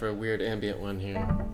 for a weird ambient one here.